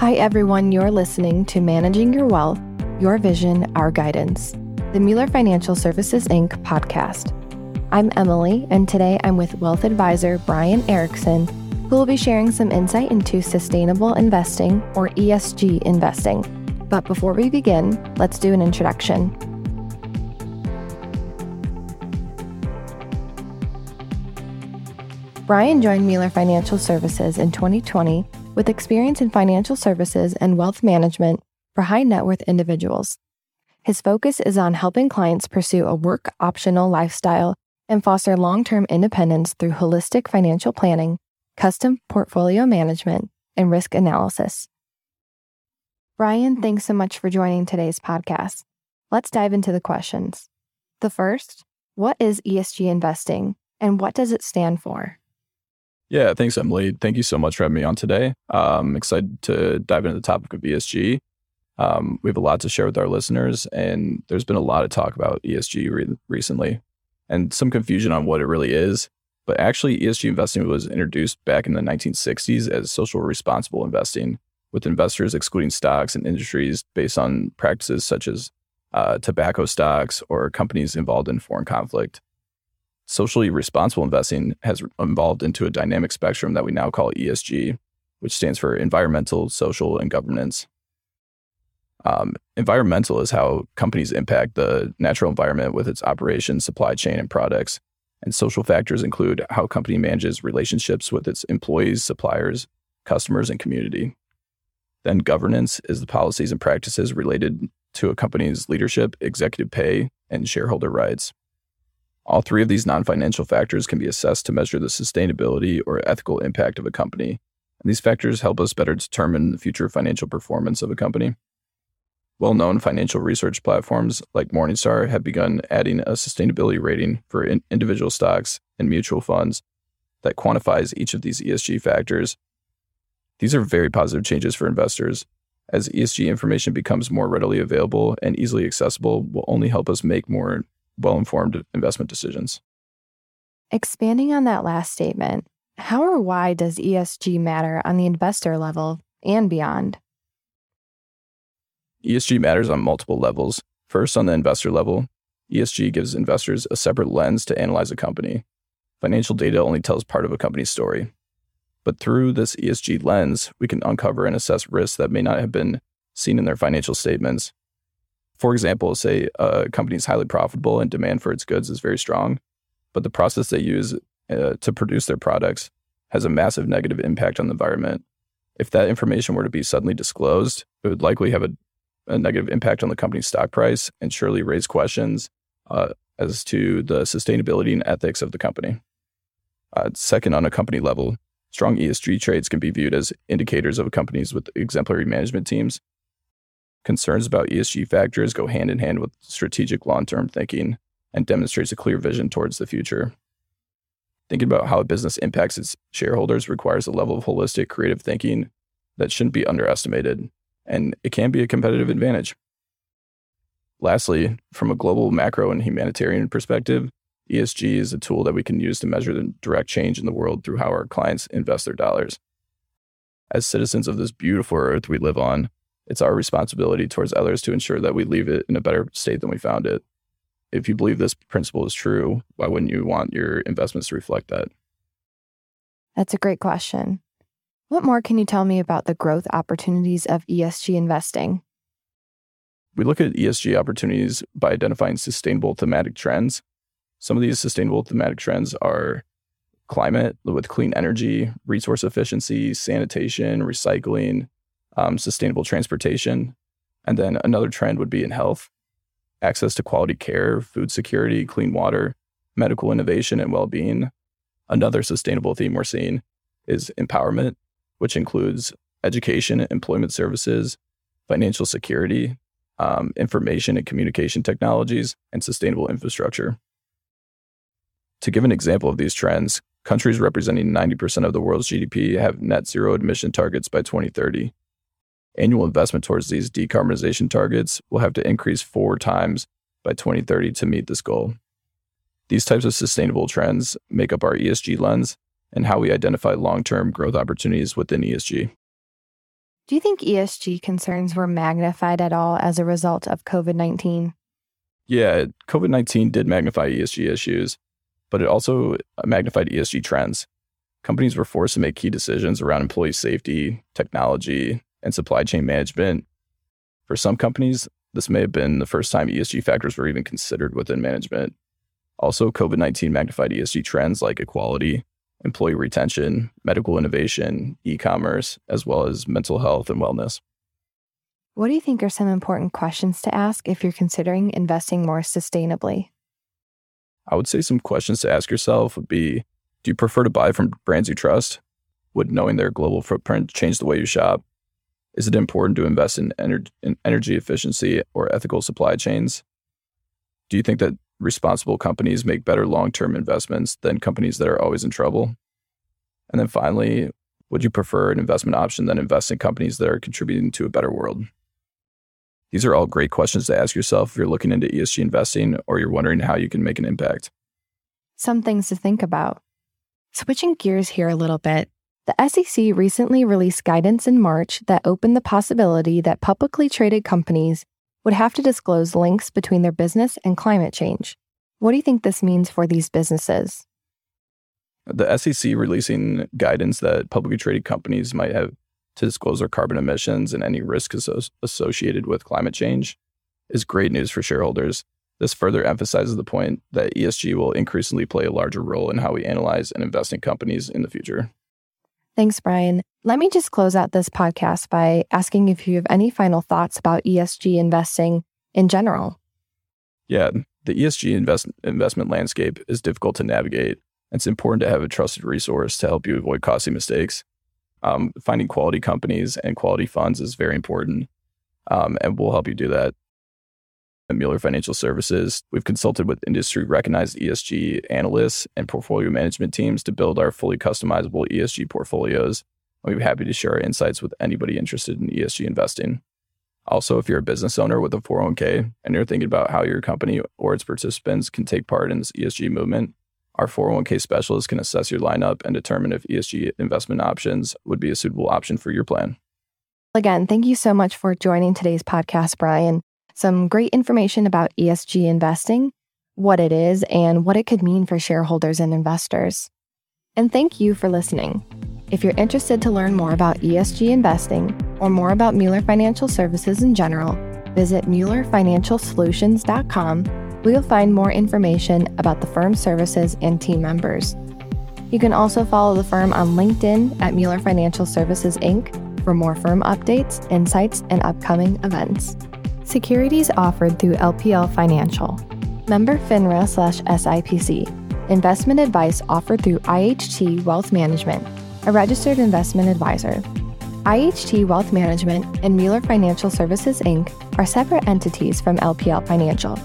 Hi, everyone. You're listening to Managing Your Wealth, Your Vision, Our Guidance, the Mueller Financial Services Inc. podcast. I'm Emily, and today I'm with wealth advisor Brian Erickson, who will be sharing some insight into sustainable investing or ESG investing. But before we begin, let's do an introduction. Brian joined Mueller Financial Services in 2020 with experience in financial services and wealth management for high net worth individuals. His focus is on helping clients pursue a work optional lifestyle and foster long term independence through holistic financial planning, custom portfolio management, and risk analysis. Brian, thanks so much for joining today's podcast. Let's dive into the questions. The first What is ESG investing and what does it stand for? Yeah, thanks, Emily. Thank you so much for having me on today. I'm um, excited to dive into the topic of ESG. Um, we have a lot to share with our listeners, and there's been a lot of talk about ESG re- recently and some confusion on what it really is. But actually, ESG investing was introduced back in the 1960s as social responsible investing, with investors excluding stocks and industries based on practices such as uh, tobacco stocks or companies involved in foreign conflict socially responsible investing has evolved into a dynamic spectrum that we now call ESG, which stands for environmental, social, and governance. Um, environmental is how companies impact the natural environment with its operations, supply chain, and products. And social factors include how a company manages relationships with its employees, suppliers, customers, and community. Then governance is the policies and practices related to a company's leadership, executive pay, and shareholder rights. All three of these non financial factors can be assessed to measure the sustainability or ethical impact of a company. And these factors help us better determine the future financial performance of a company. Well known financial research platforms like Morningstar have begun adding a sustainability rating for in individual stocks and mutual funds that quantifies each of these ESG factors. These are very positive changes for investors, as ESG information becomes more readily available and easily accessible will only help us make more well informed investment decisions. Expanding on that last statement, how or why does ESG matter on the investor level and beyond? ESG matters on multiple levels. First, on the investor level, ESG gives investors a separate lens to analyze a company. Financial data only tells part of a company's story. But through this ESG lens, we can uncover and assess risks that may not have been seen in their financial statements for example, say a company is highly profitable and demand for its goods is very strong, but the process they use uh, to produce their products has a massive negative impact on the environment. If that information were to be suddenly disclosed, it would likely have a, a negative impact on the company's stock price and surely raise questions uh, as to the sustainability and ethics of the company. Uh, second, on a company level, strong ESG traits can be viewed as indicators of companies with exemplary management teams Concerns about ESG factors go hand in hand with strategic long term thinking and demonstrates a clear vision towards the future. Thinking about how a business impacts its shareholders requires a level of holistic, creative thinking that shouldn't be underestimated, and it can be a competitive advantage. Lastly, from a global macro and humanitarian perspective, ESG is a tool that we can use to measure the direct change in the world through how our clients invest their dollars. As citizens of this beautiful earth we live on, it's our responsibility towards others to ensure that we leave it in a better state than we found it. If you believe this principle is true, why wouldn't you want your investments to reflect that? That's a great question. What more can you tell me about the growth opportunities of ESG investing? We look at ESG opportunities by identifying sustainable thematic trends. Some of these sustainable thematic trends are climate with clean energy, resource efficiency, sanitation, recycling, um, sustainable transportation. And then another trend would be in health access to quality care, food security, clean water, medical innovation, and well being. Another sustainable theme we're seeing is empowerment, which includes education, employment services, financial security, um, information and communication technologies, and sustainable infrastructure. To give an example of these trends, countries representing 90% of the world's GDP have net zero emission targets by 2030. Annual investment towards these decarbonization targets will have to increase four times by 2030 to meet this goal. These types of sustainable trends make up our ESG lens and how we identify long term growth opportunities within ESG. Do you think ESG concerns were magnified at all as a result of COVID 19? Yeah, COVID 19 did magnify ESG issues, but it also magnified ESG trends. Companies were forced to make key decisions around employee safety, technology, and supply chain management. For some companies, this may have been the first time ESG factors were even considered within management. Also, COVID 19 magnified ESG trends like equality, employee retention, medical innovation, e commerce, as well as mental health and wellness. What do you think are some important questions to ask if you're considering investing more sustainably? I would say some questions to ask yourself would be Do you prefer to buy from brands you trust? Would knowing their global footprint change the way you shop? Is it important to invest in, ener- in energy efficiency or ethical supply chains? Do you think that responsible companies make better long term investments than companies that are always in trouble? And then finally, would you prefer an investment option than invest in companies that are contributing to a better world? These are all great questions to ask yourself if you're looking into ESG investing or you're wondering how you can make an impact. Some things to think about. Switching gears here a little bit, the SEC recently released guidance in March that opened the possibility that publicly traded companies would have to disclose links between their business and climate change. What do you think this means for these businesses? The SEC releasing guidance that publicly traded companies might have to disclose their carbon emissions and any risks associated with climate change is great news for shareholders. This further emphasizes the point that ESG will increasingly play a larger role in how we analyze and invest in companies in the future. Thanks, Brian. Let me just close out this podcast by asking if you have any final thoughts about ESG investing in general. Yeah, the ESG invest- investment landscape is difficult to navigate. It's important to have a trusted resource to help you avoid costly mistakes. Um, finding quality companies and quality funds is very important, um, and we'll help you do that. At Mueller Financial Services, we've consulted with industry recognized ESG analysts and portfolio management teams to build our fully customizable ESG portfolios. We'd be happy to share our insights with anybody interested in ESG investing. Also, if you're a business owner with a 401k and you're thinking about how your company or its participants can take part in this ESG movement, our 401k specialist can assess your lineup and determine if ESG investment options would be a suitable option for your plan. Again, thank you so much for joining today's podcast, Brian some great information about ESG investing, what it is, and what it could mean for shareholders and investors. And thank you for listening. If you're interested to learn more about ESG investing or more about Mueller Financial Services in general, visit MuellerFinancialSolutions.com where you'll find more information about the firm's services and team members. You can also follow the firm on LinkedIn at Mueller Financial Services Inc. for more firm updates, insights, and upcoming events. Securities offered through LPL Financial. Member FINRA slash SIPC. Investment advice offered through IHT Wealth Management, a registered investment advisor. IHT Wealth Management and Mueller Financial Services Inc. are separate entities from LPL Financial.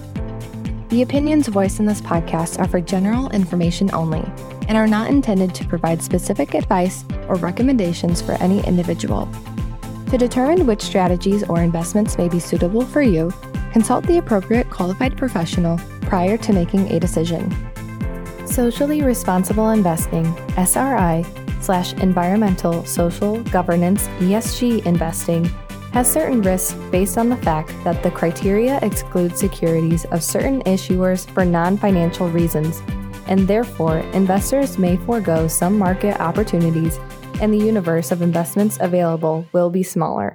The opinions voiced in this podcast are for general information only and are not intended to provide specific advice or recommendations for any individual. To determine which strategies or investments may be suitable for you, consult the appropriate qualified professional prior to making a decision. Socially Responsible Investing, SRI, slash Environmental, Social, Governance, ESG investing has certain risks based on the fact that the criteria exclude securities of certain issuers for non financial reasons, and therefore investors may forego some market opportunities and the universe of investments available will be smaller.